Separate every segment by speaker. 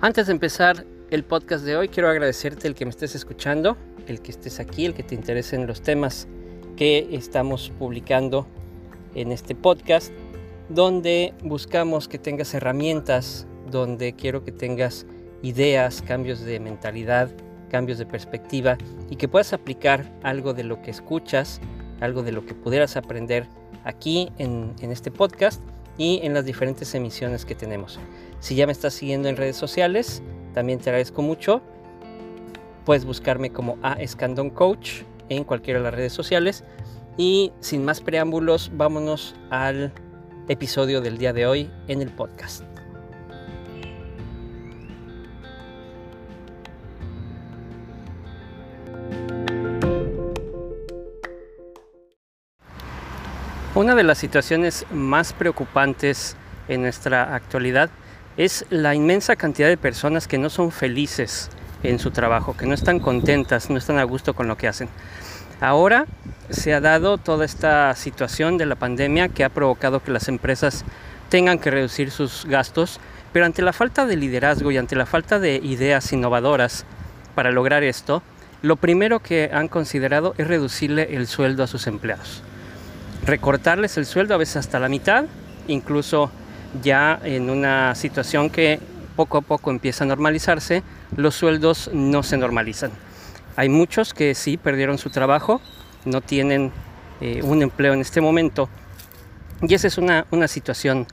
Speaker 1: Antes de empezar el podcast de hoy, quiero agradecerte el que me estés escuchando, el que estés aquí, el que te interesen los temas que estamos publicando en este podcast, donde buscamos que tengas herramientas, donde quiero que tengas ideas, cambios de mentalidad, cambios de perspectiva y que puedas aplicar algo de lo que escuchas, algo de lo que pudieras aprender aquí en, en este podcast y en las diferentes emisiones que tenemos. Si ya me estás siguiendo en redes sociales, también te agradezco mucho. Puedes buscarme como A Escandón Coach en cualquiera de las redes sociales. Y sin más preámbulos, vámonos al episodio del día de hoy en el podcast. Una de las situaciones más preocupantes en nuestra actualidad es la inmensa cantidad de personas que no son felices en su trabajo, que no están contentas, no están a gusto con lo que hacen. Ahora se ha dado toda esta situación de la pandemia que ha provocado que las empresas tengan que reducir sus gastos, pero ante la falta de liderazgo y ante la falta de ideas innovadoras para lograr esto, lo primero que han considerado es reducirle el sueldo a sus empleados recortarles el sueldo a veces hasta la mitad, incluso ya en una situación que poco a poco empieza a normalizarse, los sueldos no se normalizan. Hay muchos que sí perdieron su trabajo, no tienen eh, un empleo en este momento y esa es una, situación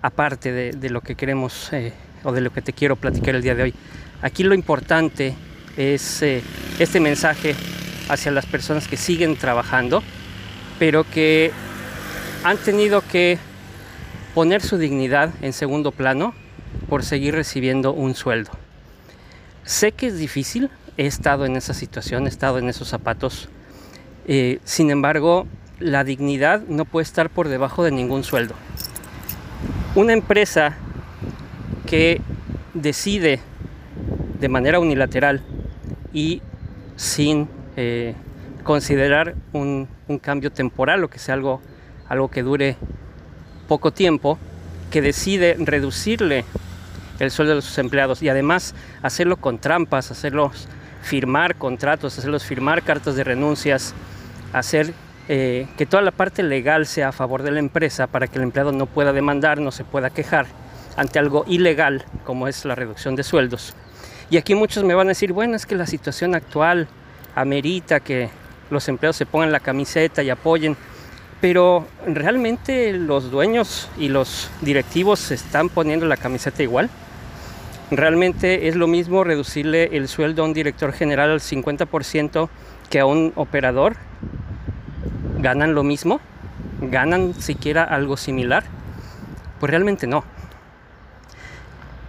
Speaker 1: aparte de, lo que queremos eh, o de lo que te quiero platicar el día de hoy. Aquí lo importante es eh, este mensaje hacia las personas que siguen trabajando, pero que han tenido que poner su dignidad en segundo plano por seguir recibiendo un sueldo. Sé que es difícil, he estado en esa situación, he estado en esos zapatos, eh, sin embargo, la dignidad no puede estar por debajo de ningún sueldo. Una empresa que decide de manera unilateral y sin eh, considerar un, cambio temporal o que sea algo, algo que dure poco tiempo, que decide reducirle el sueldo de sus empleados y además hacerlo con trampas, hacerlos firmar contratos, hacerlos firmar cartas de renuncias, hacer eh, que toda la parte legal sea a favor de la empresa para que el empleado no pueda demandar, no se pueda quejar ante algo ilegal como es la reducción de sueldos. Y aquí muchos me van a decir, bueno, es que la situación actual amerita que los empleados se pongan la camiseta y apoyen, pero realmente los dueños y los directivos se están poniendo la camiseta igual. Realmente es lo mismo reducirle el sueldo a un director general al 50% que a un operador. ¿Ganan lo mismo? ¿Ganan siquiera algo similar? Pues realmente no.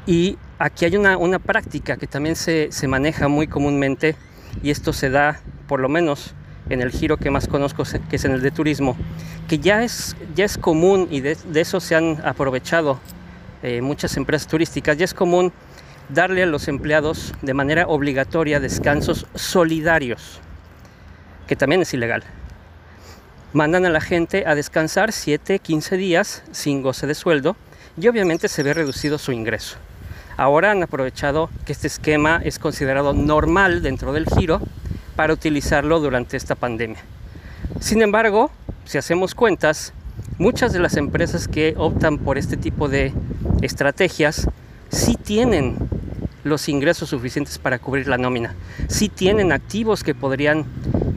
Speaker 1: Y aquí hay una, práctica que también se, se maneja muy comúnmente y esto se da por lo menos en el giro que más conozco, que es en el de turismo, que ya es, ya es común y de, eso se han aprovechado eh, muchas empresas turísticas, ya es común darle a los empleados de manera obligatoria descansos solidarios, que también es ilegal. Mandan a la gente a descansar 7, 15 días sin goce de sueldo y obviamente se ve reducido su ingreso. Ahora han aprovechado que este esquema es considerado normal dentro del giro para utilizarlo durante esta pandemia. Sin embargo, si hacemos cuentas, muchas de las empresas que optan por este tipo de estrategias sí tienen los ingresos suficientes para cubrir la nómina, sí tienen activos que podrían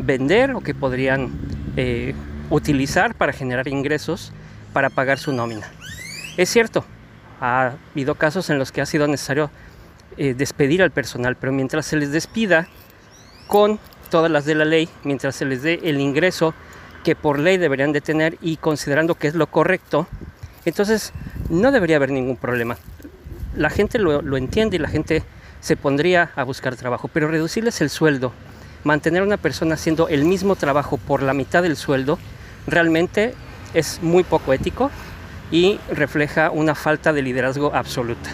Speaker 1: vender o que podrían eh, utilizar para generar ingresos para pagar su nómina. Es cierto, ha habido casos en los que ha sido necesario eh, despedir al personal, pero mientras se les despida con todas las de la ley mientras se les dé el ingreso que por ley deberían de tener y considerando que es lo correcto, entonces no debería haber ningún problema. La gente lo, lo entiende y la gente se pondría a buscar trabajo, pero reducirles el sueldo, mantener a una persona haciendo el mismo trabajo por la mitad del sueldo, realmente es muy poco ético y refleja una falta de liderazgo absoluta.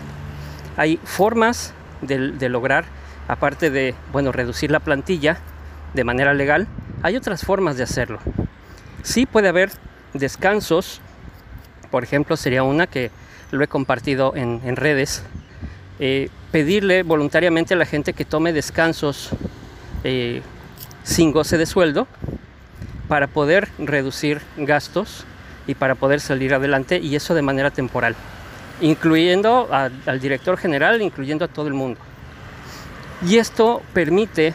Speaker 1: Hay formas de, de lograr, aparte de, bueno, reducir la plantilla, de manera legal, hay otras formas de hacerlo. Sí puede haber descansos, por ejemplo, sería una que lo he compartido en, redes, eh, pedirle voluntariamente a la gente que tome descansos eh, sin goce de sueldo para poder reducir gastos y para poder salir adelante y eso de manera temporal, incluyendo al director general, incluyendo a todo el mundo. Y esto permite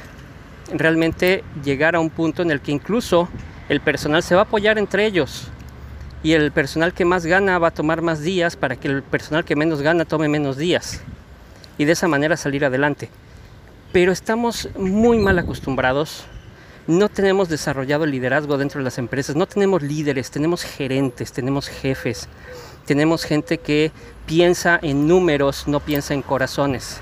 Speaker 1: realmente llegar a un punto en el que incluso el personal se va a apoyar entre ellos. Y el personal que más gana va a tomar más días para que el personal que menos gana tome menos días. Y de esa manera salir adelante. Pero estamos muy mal acostumbrados, no tenemos desarrollado liderazgo dentro de las empresas, no tenemos líderes, tenemos gerentes, tenemos jefes, tenemos gente que piensa en números, no piensa en corazones.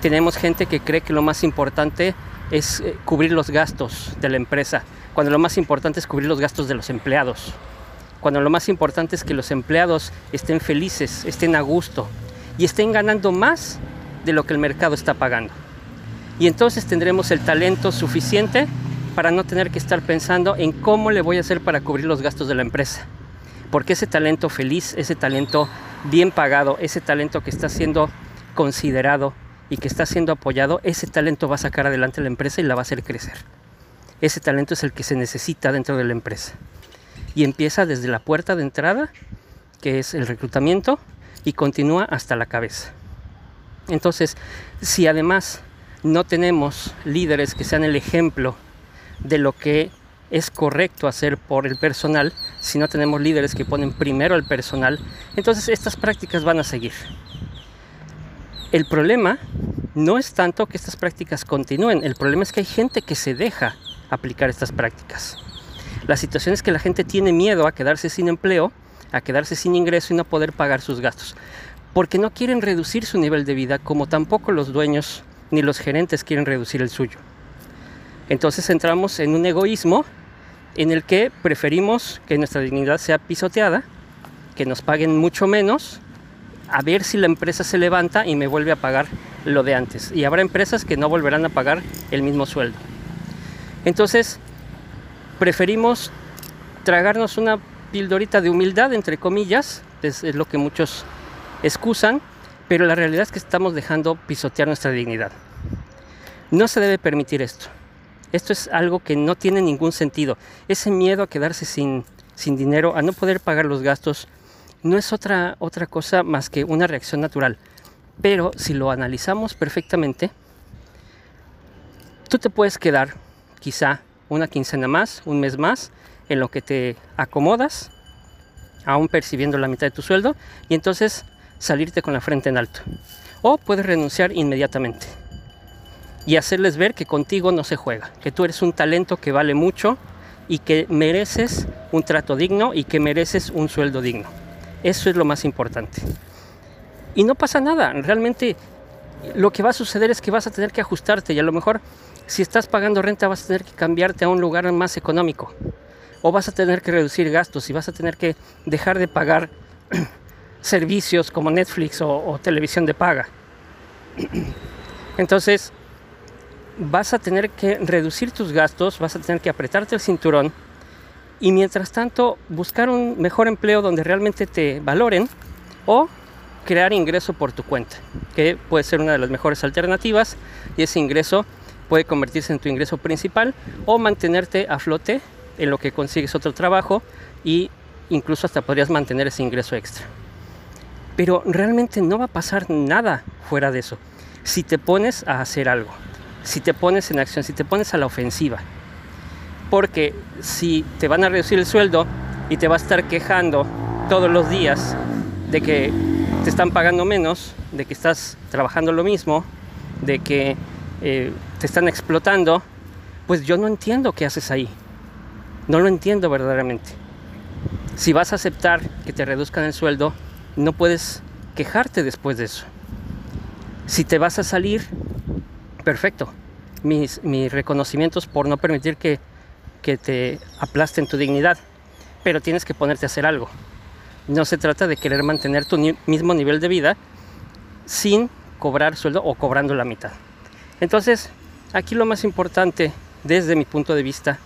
Speaker 1: Tenemos gente que cree que lo más importante es eh, cubrir los gastos de la empresa, cuando lo más importante es cubrir los gastos de los empleados cuando lo más importante es que los empleados estén felices, estén a gusto y estén ganando más de lo que el mercado está pagando. Y entonces tendremos el talento suficiente para no tener que estar pensando en cómo le voy a hacer para cubrir los gastos de la empresa. Porque ese talento feliz, ese talento bien pagado, ese talento que está siendo considerado y que está siendo apoyado, ese talento va a sacar adelante la empresa y la va a hacer crecer. Ese talento es el que se necesita dentro de la empresa y empieza desde la puerta de entrada, que es el reclutamiento, y continúa hasta la cabeza. Entonces, si además no tenemos líderes que sean el ejemplo de lo que es correcto hacer por el personal, si no tenemos líderes que ponen primero al personal, entonces estas prácticas van a seguir. El problema no es tanto que estas prácticas continúen, el problema es que hay gente que se deja aplicar estas prácticas. La situación es que la gente tiene miedo a quedarse sin empleo, a quedarse sin ingreso y no poder pagar sus gastos, porque no quieren reducir su nivel de vida como tampoco los dueños ni los gerentes quieren reducir el suyo. Entonces entramos en un egoísmo en el que preferimos que nuestra dignidad sea pisoteada, que nos paguen mucho menos, a ver si la empresa se levanta y me vuelve a pagar lo de antes. Y habrá empresas que no volverán a pagar el mismo sueldo. Entonces, preferimos tragarnos una pildorita de humildad, entre comillas, es, lo que muchos excusan, pero la realidad es que estamos dejando pisotear nuestra dignidad. No se debe permitir esto. Esto es algo que no tiene ningún sentido. Ese miedo a quedarse sin, sin dinero, a no poder pagar los gastos, no es otra, otra cosa más que una reacción natural. Pero si lo analizamos perfectamente, tú te puedes quedar quizá una quincena más, un mes más, en lo que te acomodas, aún percibiendo la mitad de tu sueldo, y entonces salirte con la frente en alto. O puedes renunciar inmediatamente y hacerles ver que contigo no se juega, que tú eres un talento que vale mucho y que mereces un trato digno y que mereces un sueldo digno. Eso es lo más importante. Y no pasa nada, realmente lo que va a suceder es que vas a tener que ajustarte y a lo mejor si estás pagando renta vas a tener que cambiarte a un lugar más económico o vas a tener que reducir gastos y vas a tener que dejar de pagar servicios como Netflix o, televisión de paga. Entonces vas a tener que reducir tus gastos, vas a tener que apretarte el cinturón y mientras tanto buscar un mejor empleo donde realmente te valoren o crear ingreso por tu cuenta, que puede ser una de las mejores alternativas y ese ingreso puede convertirse en tu ingreso principal o mantenerte a flote en lo que consigues otro trabajo y incluso hasta podrías mantener ese ingreso extra. Pero realmente no va a pasar nada fuera de eso. Si te pones a hacer algo, si te pones en acción, si te pones a la ofensiva. Porque si te van a reducir el sueldo y te va a estar quejando todos los días de que te están pagando menos, de que estás trabajando lo mismo, de que eh, te están explotando, pues yo no entiendo qué haces ahí. No lo entiendo verdaderamente. Si vas a aceptar que te reduzcan el sueldo, no puedes quejarte después de eso. Si te vas a salir, perfecto. Mis, mis reconocimientos por no permitir que, que te aplasten tu dignidad. Pero tienes que ponerte a hacer algo. No se trata de querer mantener tu mismo nivel de vida sin cobrar sueldo o cobrando la mitad. Entonces, aquí lo más importante desde mi punto de vista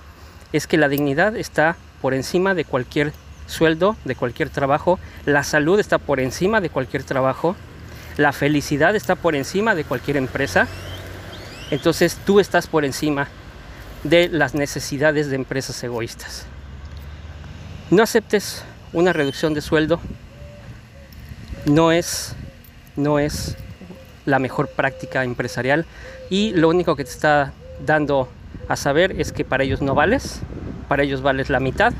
Speaker 1: es que la dignidad está por encima de cualquier sueldo, de cualquier trabajo, la salud está por encima de cualquier trabajo, la felicidad está por encima de cualquier empresa, entonces tú estás por encima de las necesidades de empresas egoístas. No aceptes una reducción de sueldo. No es, no es la mejor práctica empresarial y lo único que te está dando a saber es que para ellos no vales, para ellos vales la mitad,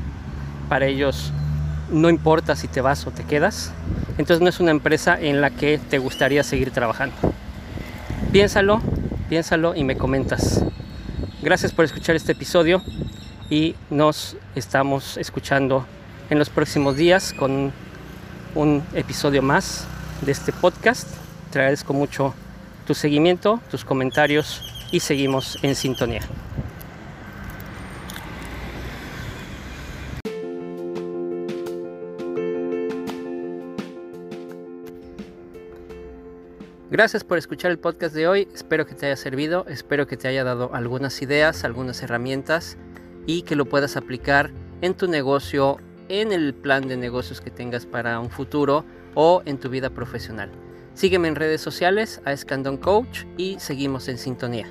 Speaker 1: para ellos no importa si te vas o te quedas, entonces no es una empresa en la que te gustaría seguir trabajando. Piénsalo, piénsalo y me comentas. Gracias por escuchar este episodio y nos estamos escuchando en los próximos días con un episodio más de este podcast. Te agradezco mucho tu seguimiento, tus comentarios y seguimos en sintonía. Gracias por escuchar el podcast de hoy. Espero que te haya servido, espero que te haya dado algunas ideas, algunas herramientas y que lo puedas aplicar en tu negocio, en el plan de negocios que tengas para un futuro o en tu vida profesional. Sígueme en redes sociales a Escandon Coach y seguimos en sintonía.